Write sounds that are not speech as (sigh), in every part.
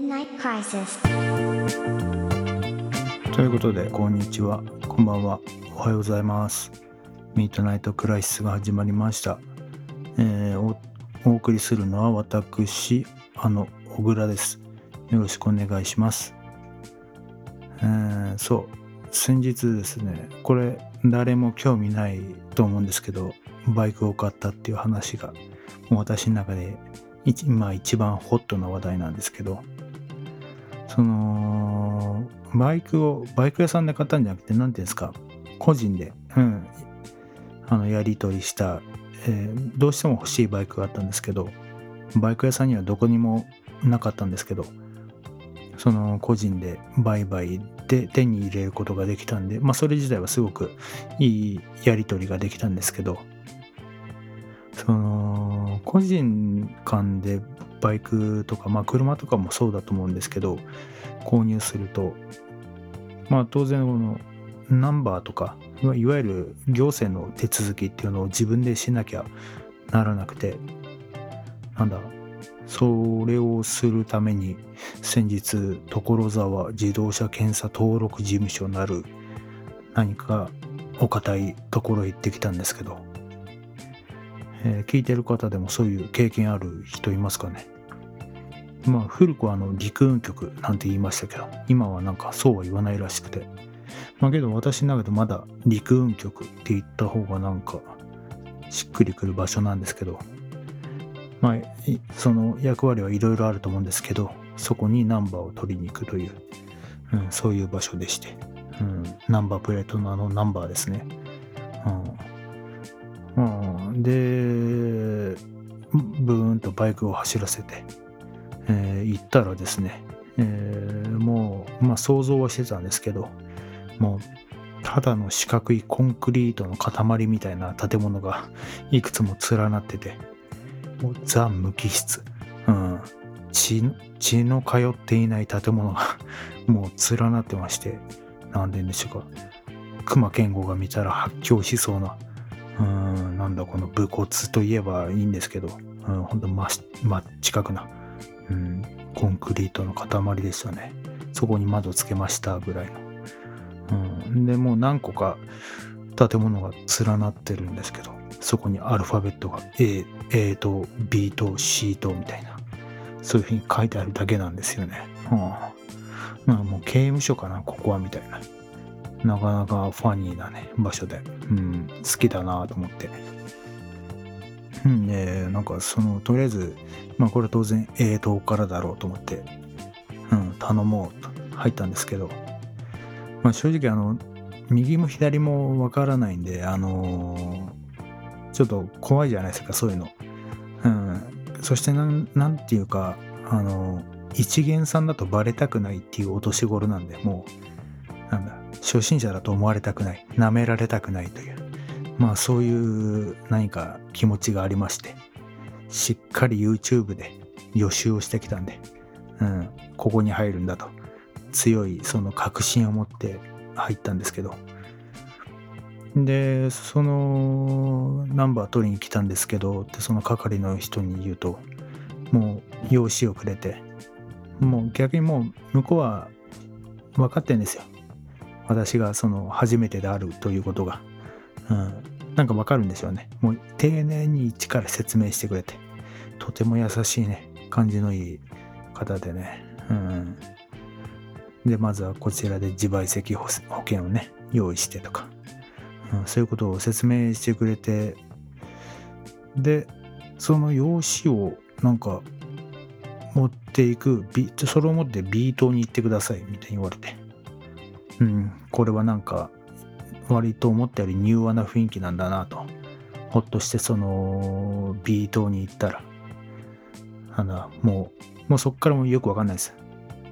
Midnight Crisis. ということで、こんにちは。こんばんは。おはようございます。ミートナイトクライシスが始まりました。えーお送りするのは私、あの、小倉です。よろしくお願いします。えーそう、先日ですね、これ、誰も興味ないと思うんですけど、バイクを買ったっていう話が、もう私の中で今一番ホットな話題なんですけど、その、バイクを、バイク屋さんで買ったんじゃなくて、なんていうんですか、個人で、うん、あの、やり取りした、えーどうしても欲しいバイクがあったんですけど、バイク屋さんにはどこにもなかったんですけど、その個人で売買で手に入れることができたんで、まあそれ自体はすごくいいやり取りができたんですけど、その個人間でバイクとか、まあ車とかもそうだと思うんですけど、購入すると、まあ当然このナンバーとか、いわゆる行政の手続きっていうのを自分でしなきゃならなくて、なんだ、それをするために先日所沢自動車検査登録事務所なる何かお堅いところへ行ってきたんですけど、えー聞いてる方でもそういう経験ある人いますかね？まあ古くはあの陸運局なんて言いましたけど今はなんかそうは言わないらしくて。まあけど私の中でまだ陸運局って言った方がなんかしっくりくる場所なんですけどまあその役割はいろいろあると思うんですけどそこにナンバーを取りに行くという、うん、そういう場所でして、うん、ナンバープレートのあのナンバーですね、うん。うん、でブーンとバイクを走らせて、えー行ったらですね、えーもう、まあ、想像はしてたんですけどもうただの四角いコンクリートの塊みたいな建物がいくつも連なっててもうザ無機質、うん、血血の通っていない建物が (laughs) もう連なってましてなんでんでしょうか。熊健吾が見たら発狂しそうなうんなんだこの武骨といえばいいんですけど、うん、ほんと真真近くな、うん、コンクリートの塊でしたね。そこに窓つけましたぐらいの、うん、でもう何個か建物が連なってるんですけどそこにアルファベットが A, A と B と C とみたいなそういうふうに書いてあるだけなんですよね、うん、まあもう刑務所かなここはみたいな。なかなかファニーなね場所で、うん、好きだなと思って。うん。でなんかそのとりあえずまあこれ当然 A 棟からだろうと思って。うん。頼もうと入ったんですけど。まあ正直あの右も左もわからないんであのちょっと怖いじゃないですかそういうの。うん。そしてなんなんていうかあの一元さんだとバレたくないっていうお年頃なんでもうなんだ初心者だと思われたくない舐められたくないというまあそういう何か気持ちがありましてしっかり YouTube で予習をしてきたんで、うん、ここに入るんだと強いその確信を持って入ったんですけどでそのナンバー取りに来たんですけどってその係の人に言うともう用紙をくれてもう逆にもう向こうは分かってんですよ。私がその初めてであるということが、うん、なんか分かるんでしょうね。もう丁寧に一から説明してくれてとても優しいね感じのいい方でね、うん、でまずはこちらで自賠責保険をね用意してとか、うん、そういうことを説明してくれてでその用紙をなんか持っていくそれを持って B 棟に行ってくださいみたいに言われて。うんこれはなんか割と思ったより柔和な雰囲気なんだなと。ほっとしてその B 棟に行ったら。あのもうもうそっからもよくわかんないです。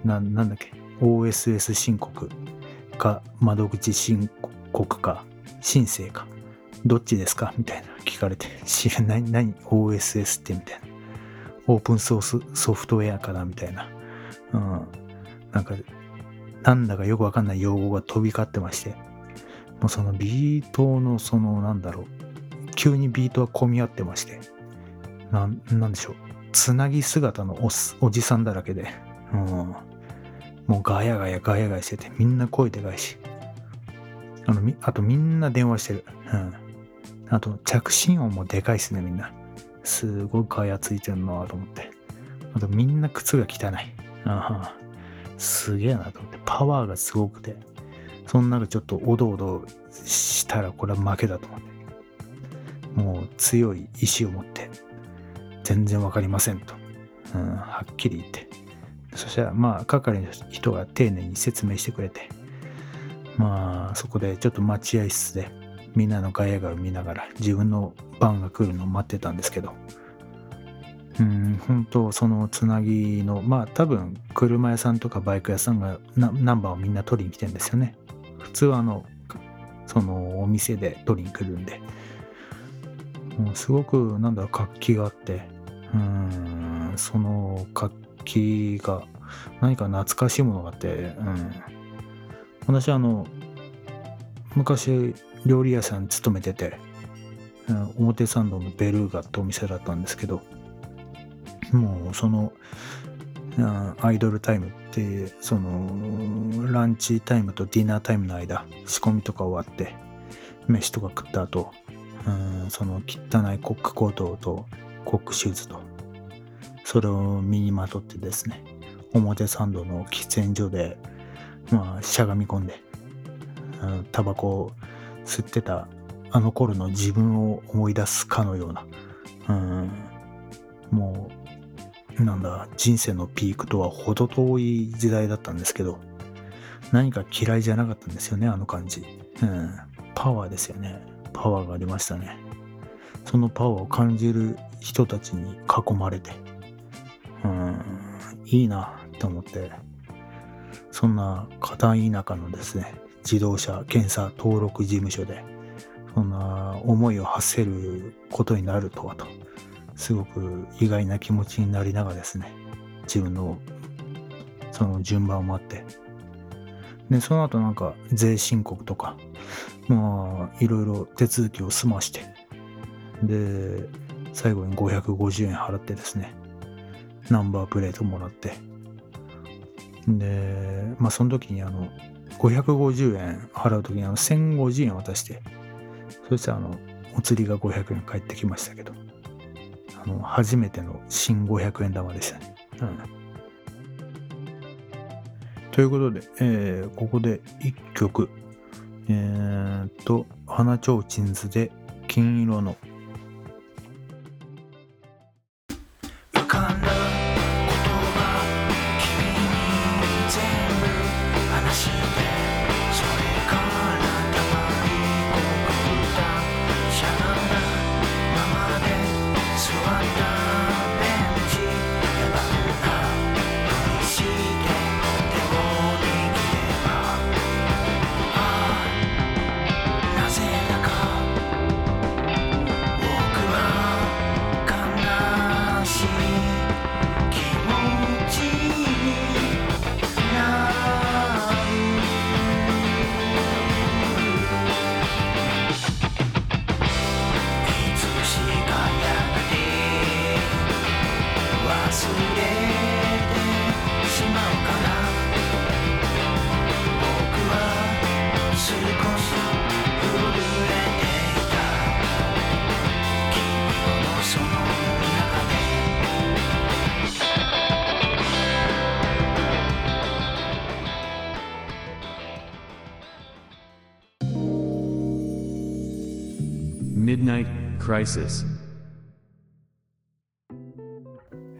ななんだっけ？OSS 申告か窓口申告か申請かどっちですか？みたいな聞かれて知らない何 OSS ってみたいな。オープンソースソフトウェアかな？みたいな。うん。なんかなんだかよくわかんない用語が飛び交ってましてもうそのビートのそのなんだろう急にビートが混み合ってましてなんなんでしょうつなぎ姿のおおじさんだらけでうん。もうガヤガヤガヤガヤしてて、みんな声でかいし。あの、あとみんな電話してる。うん。あと、着信音もでかいっすね、みんな。すごいガヤついてるなと思って。あとみんな靴が汚い。あすげえなと思って。パワーがすごくて。そんなのちょっとおどおどしたらこれは負けだと思って。もう強い意志を持って、全然わかりませんと。うん、はっきり言って。そしたら、まあ、係の人が丁寧に説明してくれて、まあ、そこでちょっと待合室で、みんなのガヤガヤ見ながら、自分の番が来るのを待ってたんですけど、うん、本当そのつなぎの、まあ多分車屋さんとかバイク屋さんがナンバーをみんな取りに来てんですよね。普通はあの、そのお店で取りに来るんで、もうすごくなんだろう活気があって、うん、その活気が何か懐かしいものがあって、うん、私あの、昔料理屋さん勤めてて、うん、表参道のベルーガってお店だったんですけど、もうその、アイドルタイムって、その、ランチタイムとディナータイムの間、仕込みとか終わって、飯とか食った後、うん、その汚いコックコートとコックシューズと、それを身にまとってですね、表参道の喫煙所で、まあ、しゃがみ込んで、タバコを吸ってたあの頃の自分を思い出すかのような、うん、もう、なんだ、人生のピークとは程遠い時代だったんですけど、何か嫌いじゃなかったんですよね、あの感じ。うん、パワーですよね。パワーがありましたね。そのパワーを感じる人たちに囲まれて、うん、いいなと思って、そんな片田舎のですね、自動車検査登録事務所で、そんな思いを発せることになるとはと、すごく意外な気持ちになりながらですね、自分のその順番を待って、で、その後なんか税申告とか、まあ、いろいろ手続きを済まして、で、最後に550円払ってですね、ナンバープレートもらって、で、まあその時にあの、550円払う時にあの1050円渡して、そしてあの、お釣りが500円返ってきましたけど、の、初めての新500円玉でしたね。うん。ということで、えー、ここで1曲、えー、っと、花ちょうちんずで金色の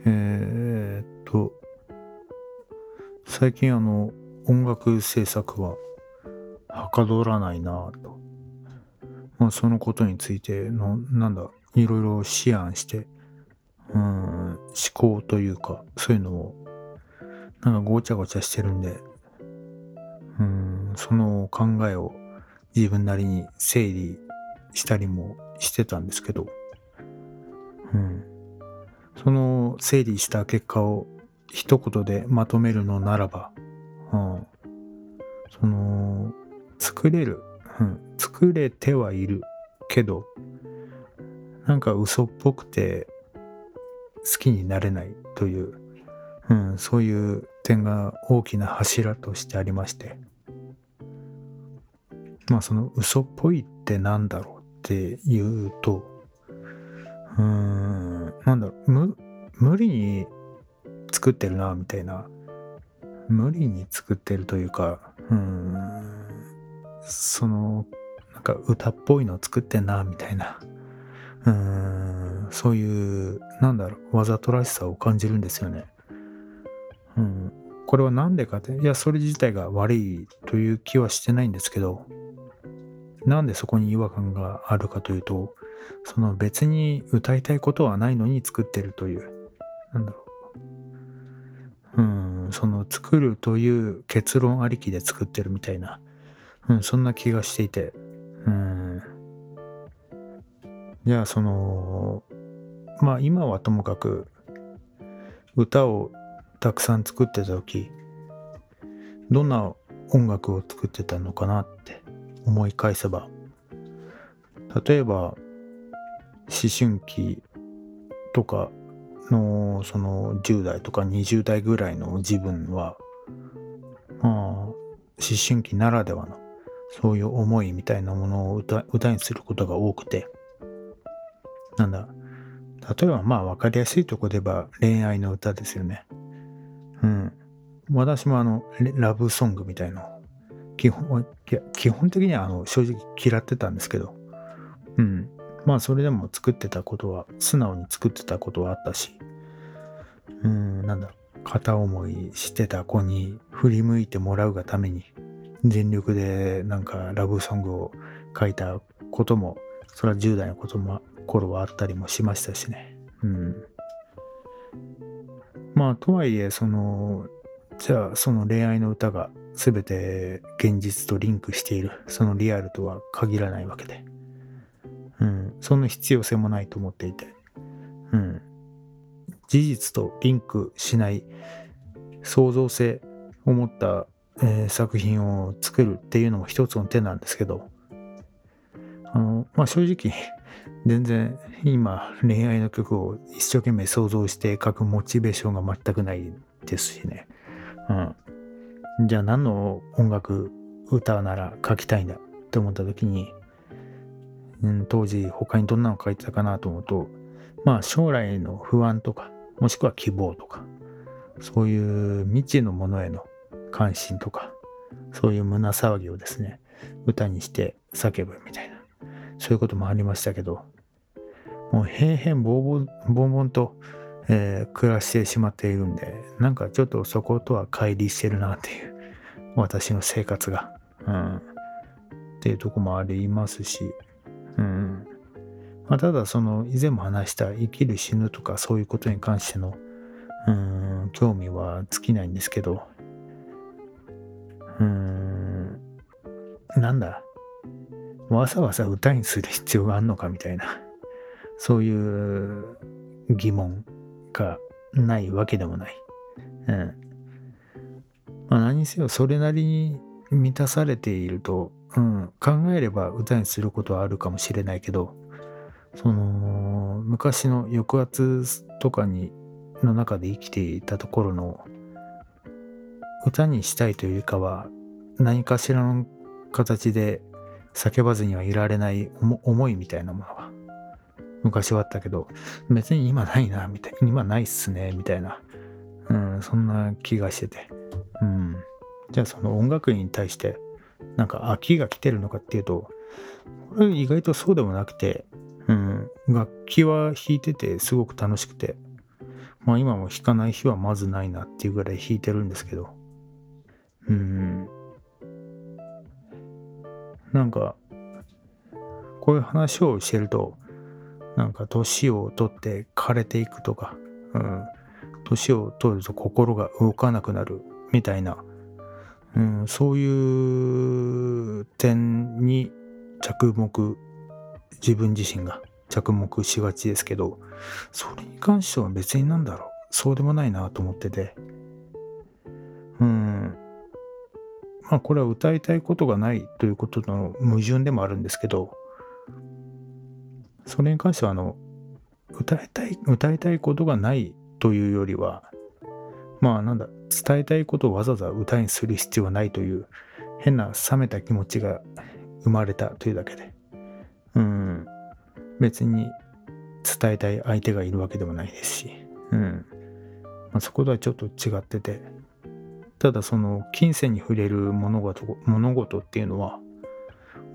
えー、っと、最近あの、音楽制作ははかどらないなと。まあ、そのことについての、なんだ、いろいろ思案して、うん、思考というか、そういうのを、なんかごちゃごちゃしてるんで、うん、その考えを自分なりに整理したりもしてたんですけど、うん。その整理した結果を一言でまとめるのならば、うん、その、作れる、うん、作れてはいるけど、なんか嘘っぽくて好きになれないという、うん、そういう点が大きな柱としてありまして。まあその嘘っぽいってなんだろうっていうとうーんなんだろう無無理に作ってるなみたいな無理に作ってるというかうんそのなんか歌っぽいのを作ってんなみたいなうんそういうなんだろうわざとらしさを感じるんですよね。うん、これは何でかっていやそれ自体が悪いという気はしてないんですけどなんでそこに違和感があるかというとその別に歌いたいことはないのに作ってるという。なんだろう。うんその作るという結論ありきで作ってるみたいな、うん、そんな気がしていて。うん。じゃあそのまあ今はともかく歌をたくさん作ってた時どんな音楽を作ってたのかなって。思い返せば。例えば思春期とかのその10代とか20代ぐらいの自分はまあ思春期ならではのそういう思いみたいなものを歌歌にすることが多くて。なんだ例えばまあ分かりやすいとこで言えば恋愛の歌ですよね。うん。私もあの、ラブソングみたいの基本、いや、基本的にはあの、正直嫌ってたんですけど、うん。まあ、それでも作ってたことは、素直に作ってたことはあったし、うん、なんだ、片思いしてた子に振り向いてもらうがために、全力でなんかラブソングを書いたことも、それは10代のことも、頃はあったりもしましたしね。うん。まあとはいえそのじゃあその恋愛の歌が全て現実とリンクしている。そのリアルとは限らないわけで、うん、そんな必要性もないと思っていて、うん、事実とリンクしない創造性を持った、えー、作品を作るっていうのも一つの手なんですけど。あのまあ正直全然今恋愛の曲を一生懸命想像して書くモチベーションが全くないですしね。うん。じゃあ何の音楽歌なら書きたいんだって思った時に、うん、当時他にどんなの書いてたかなと思うと、まあ将来の不安とか、もしくは希望とか、そういう未知のものへの関心とか、そういう胸騒ぎをですね、歌にして叫ぶみたいな。そういうこともありましたけど、もう平々ボンボンボンと、えー、暮らしてしまっているんで、なんかちょっとそことは乖離してるなっていう、私の生活が、うん、っていうとこもありますし、うん。まあ、ただその以前も話した生きる死ぬとかそういうことに関しての、うん、興味は尽きないんですけど、うん、なんだ、わざわざ歌にする必要があるのかみたいな、そういう疑問。がないわけでもない。うん。まあ何せよそれなりに満たされていると、うん、考えれば歌にすることはあるかもしれないけど、その昔の抑圧とかにの中で生きていたところの歌にしたいというかは何かしらの形で叫ばずにはいられない思いみたいなものが昔はあったけど、別に今ないな、みたいな、今ないっすね、みたいな、うん、そんな気がしてて。うん。じゃあその音楽院に対して、なんか飽きが来てるのかっていうと、これ意外とそうでもなくて、うん、楽器は弾いててすごく楽しくて、まあ今も弾かない日はまずないなっていうぐらい弾いてるんですけど、うん、なんか、こういう話をしてると、なんか年を取って枯れていくとか、うん、年を取ると心が動かなくなるみたいな、うん、そういう点に着目、自分自身が着目しがちですけど、それに関しては別になんだろう、そうでもないなと思ってて、うん、まあこれは歌いたいことがないということの矛盾でもあるんですけど、それに関してはあの、歌いたい、歌いたいことがないというよりは、まあなんだ、伝えたいことをわざわざ歌にする必要はないという変な冷めた気持ちが生まれたというだけで、うん、別に伝えたい相手がいるわけでもないですし、うん。まあ、そことはちょっと違ってて、ただその金銭に触れる物事物事っていうのは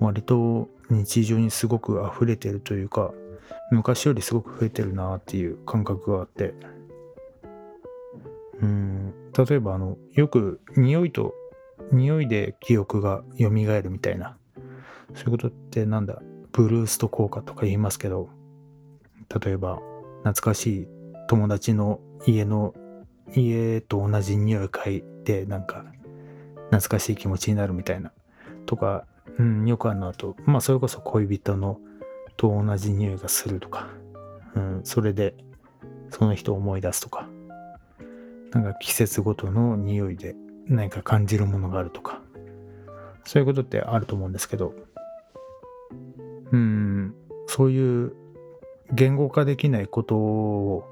割と日常にすごく溢れてるというか昔よりすごく増えてるなっていう感覚があって。うん例えばあのよく匂いと匂いで記憶が蘇るみたいな。そういうことってなんだ？ブルースト効果とか言いますけど例えば懐かしい友達の家の家と同じ匂い嗅いでなんか懐かしい気持ちになるみたいな。とか、うん、よくあるのと。まあそれこそ恋人のと同じ匂いがするとか、うん、それでその人を思い出すとか。なんか季節ごとの匂いで何か感じるものがあるとか。そういうことってあると思うんですけど。うんそういう言語化できないことを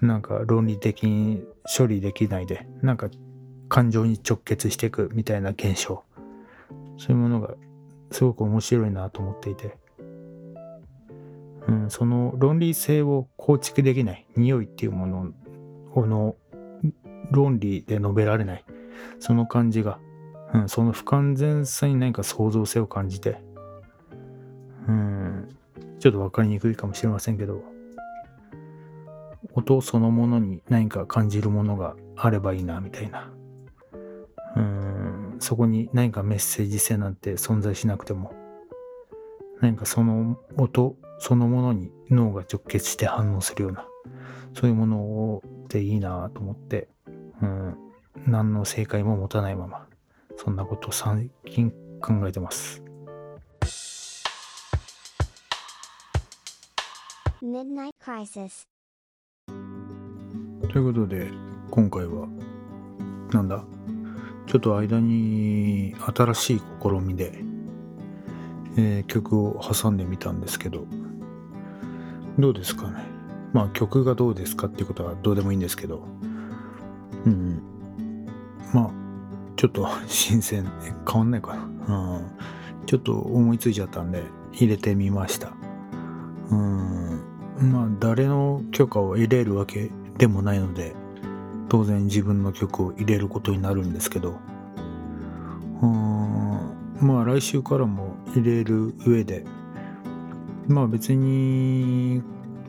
なんか論理的に処理できないでなんか感情に直結していくみたいな現象。そういうものがすごく面白いなと思っていて、うん、その論理性を構築できない匂いっていうものをの論理で述べられない。その感じが、うん、その不完全さに何か創造性を感じて、うん、ちょっと分かりにくいかもしれませんけど。音そのものに何か感じるものがあればいいなみたいな。そこに何かメッセージ性なんて存在しなくても何かその音そのものに脳が直結して反応するようなそういうものをでいいなと思ってうん何の正解も持たないままそんなことを最近考えてます。Midnight Crisis ということで今回はなんだ？ちょっと間に新しい試みで、えー、曲を挟んでみたんですけどどうですかね？まあ曲がどうですかっていうことはどうでもいいんですけどうん。まあちょっと新鮮変わんないかな。うん。ちょっと思いついちゃったんで入れてみました。うん。まあ誰の許可を得れるわけでもないので当然自分の曲を入れることになるんですけど。うんまあ来週からも入れる上でまあ別に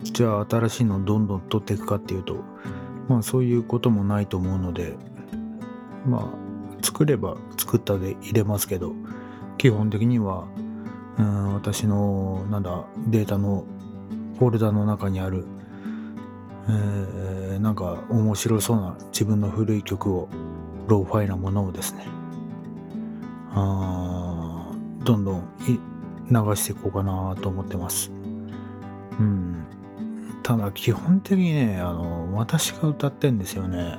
じゃあ新しいのどんどん取っていくかっていうとまあそういうこともないと思うのでまあ作れば作ったで入れますけど基本的にはうん私のなんだデータのフォルダの中にあるえ、なんか面白そうな自分の古い曲をローファイなものをですね。あどんどん流していこうかなと思ってます。うん。ただ基本的にねあの私が歌ってんですよね。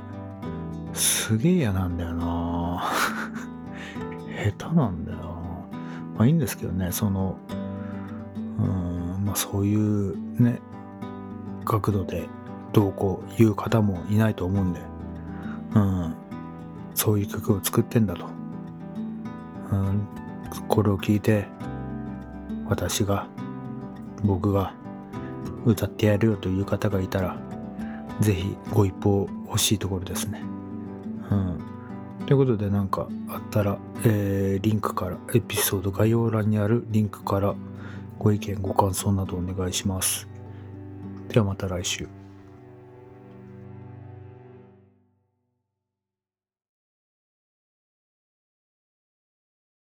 すげえ嫌なんだよな。(laughs) 下手なんだよ。まあいいんですけどねそのうんまあそういうね角度でどうこう言う方もいないと思うんで、うん、そういう曲を作ってんだと、うん、これを聞いて私が僕が歌ってやるよという方がいたら是非ご一報欲しいところですね。うん、ということで何かあったら、えー、リンクからエピソード概要欄にあるリンクからご意見ご感想などお願いします。ではまた来週。